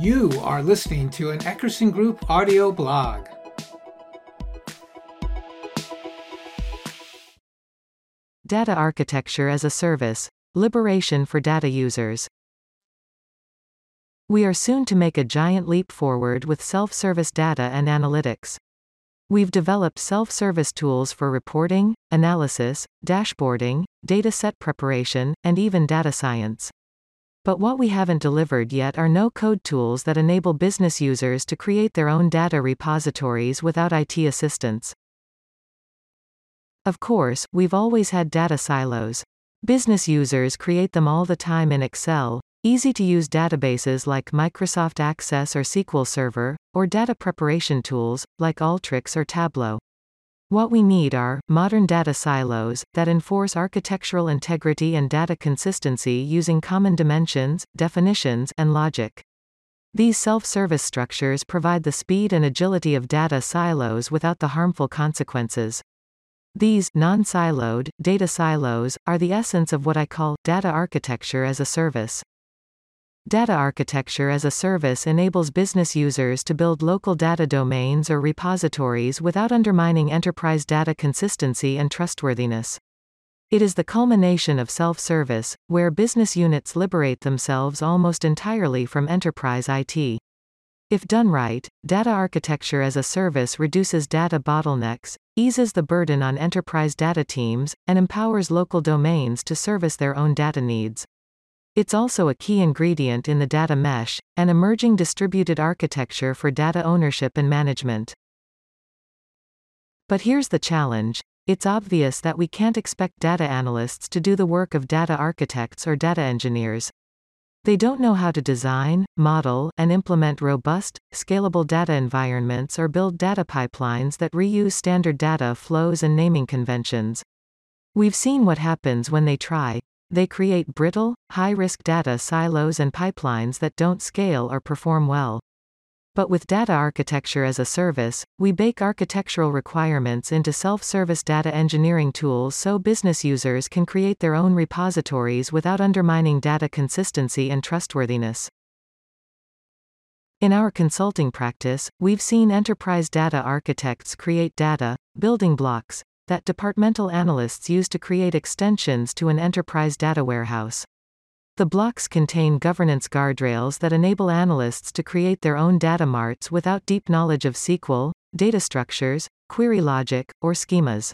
You are listening to an Eckerson Group audio blog. Data Architecture as a Service Liberation for Data Users. We are soon to make a giant leap forward with self service data and analytics. We've developed self service tools for reporting, analysis, dashboarding, data set preparation, and even data science. But what we haven't delivered yet are no code tools that enable business users to create their own data repositories without IT assistance. Of course, we've always had data silos. Business users create them all the time in Excel, easy to use databases like Microsoft Access or SQL Server, or data preparation tools like Alteryx or Tableau. What we need are modern data silos that enforce architectural integrity and data consistency using common dimensions, definitions, and logic. These self service structures provide the speed and agility of data silos without the harmful consequences. These non siloed data silos are the essence of what I call data architecture as a service. Data architecture as a service enables business users to build local data domains or repositories without undermining enterprise data consistency and trustworthiness. It is the culmination of self service, where business units liberate themselves almost entirely from enterprise IT. If done right, data architecture as a service reduces data bottlenecks, eases the burden on enterprise data teams, and empowers local domains to service their own data needs. It's also a key ingredient in the data mesh, an emerging distributed architecture for data ownership and management. But here's the challenge. It's obvious that we can't expect data analysts to do the work of data architects or data engineers. They don't know how to design, model, and implement robust, scalable data environments or build data pipelines that reuse standard data flows and naming conventions. We've seen what happens when they try, they create brittle, high-risk data silos and pipelines that don't scale or perform well. But with data architecture as a service, we bake architectural requirements into self-service data engineering tools so business users can create their own repositories without undermining data consistency and trustworthiness. In our consulting practice, we've seen enterprise data architects create data building blocks that departmental analysts use to create extensions to an enterprise data warehouse. The blocks contain governance guardrails that enable analysts to create their own data marts without deep knowledge of SQL, data structures, query logic, or schemas.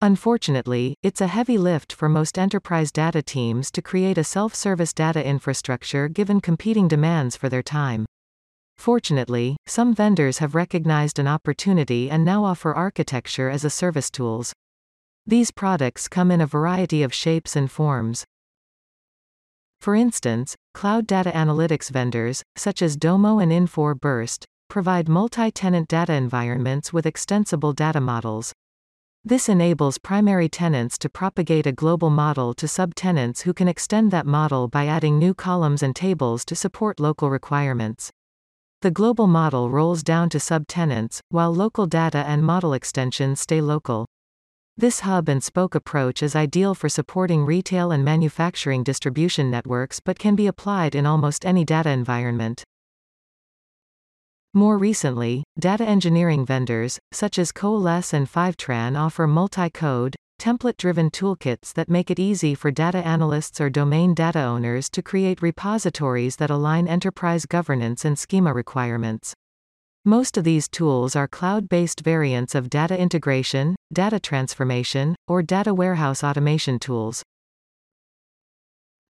Unfortunately, it's a heavy lift for most enterprise data teams to create a self-service data infrastructure given competing demands for their time. Fortunately, some vendors have recognized an opportunity and now offer architecture as a service tools. These products come in a variety of shapes and forms. For instance, cloud data analytics vendors, such as Domo and Infor Burst, provide multi-tenant data environments with extensible data models. This enables primary tenants to propagate a global model to subtenants who can extend that model by adding new columns and tables to support local requirements. The global model rolls down to subtenants, while local data and model extensions stay local. This hub and spoke approach is ideal for supporting retail and manufacturing distribution networks but can be applied in almost any data environment. More recently, data engineering vendors, such as Coalesce and Fivetran offer multi-code, template-driven toolkits that make it easy for data analysts or domain data owners to create repositories that align enterprise governance and schema requirements. Most of these tools are cloud-based variants of data integration, data transformation, or data warehouse automation tools.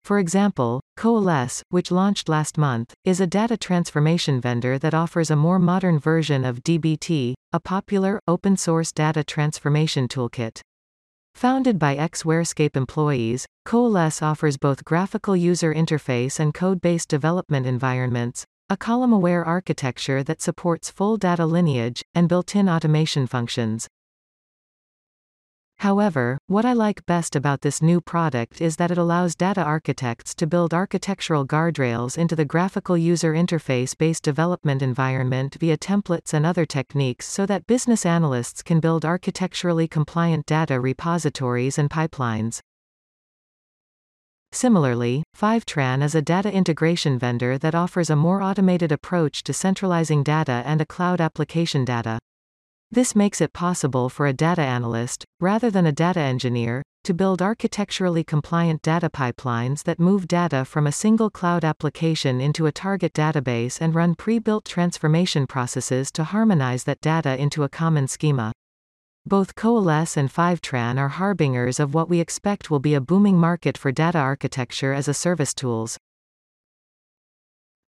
For example, Coalesce, which launched last month, is a data transformation vendor that offers a more modern version of DBT, a popular, open-source data transformation toolkit. Founded by ex-WhereScape employees, Coalesce offers both graphical user interface and code-based development environments, a column-aware architecture that supports full data lineage, and built-in automation functions. However, what I like best about this new product is that it allows data architects to build architectural guardrails into the graphical user interface based development environment via templates and other techniques so that business analysts can build architecturally compliant data repositories and pipelines. Similarly, Fivetran is a data integration vendor that offers a more automated approach to centralizing data and a cloud application data. This makes it possible for a data analyst, rather than a data engineer, to build architecturally compliant data pipelines that move data from a single cloud application into a target database and run pre-built transformation processes to harmonize that data into a common schema. Both Coalesce and Fivetran are harbingers of what we expect will be a booming market for data architecture as a service tools.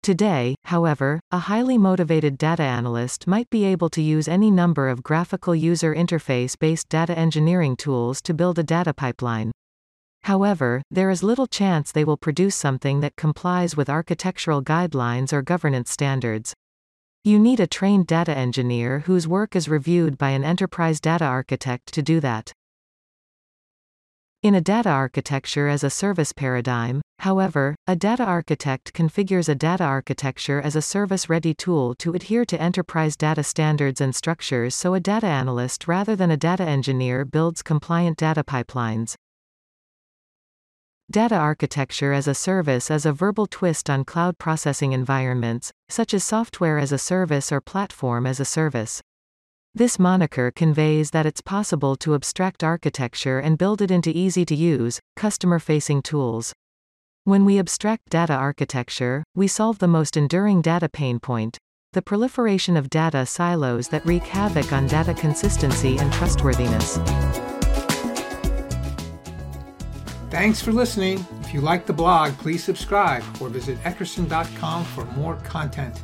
Today, however, a highly motivated data analyst might be able to use any number of graphical user interface based data engineering tools to build a data pipeline. However, there is little chance they will produce something that complies with architectural guidelines or governance standards. You need a trained data engineer whose work is reviewed by an enterprise data architect to do that. In a data architecture as a service paradigm, however, a data architect configures a data architecture as a service ready tool to adhere to enterprise data standards and structures so a data analyst rather than a data engineer builds compliant data pipelines. Data architecture as a service is a verbal twist on cloud processing environments, such as software as a service or platform as a service. This moniker conveys that it's possible to abstract architecture and build it into easy to use, customer facing tools. When we abstract data architecture, we solve the most enduring data pain point the proliferation of data silos that wreak havoc on data consistency and trustworthiness. Thanks for listening. If you like the blog, please subscribe or visit eckerson.com for more content.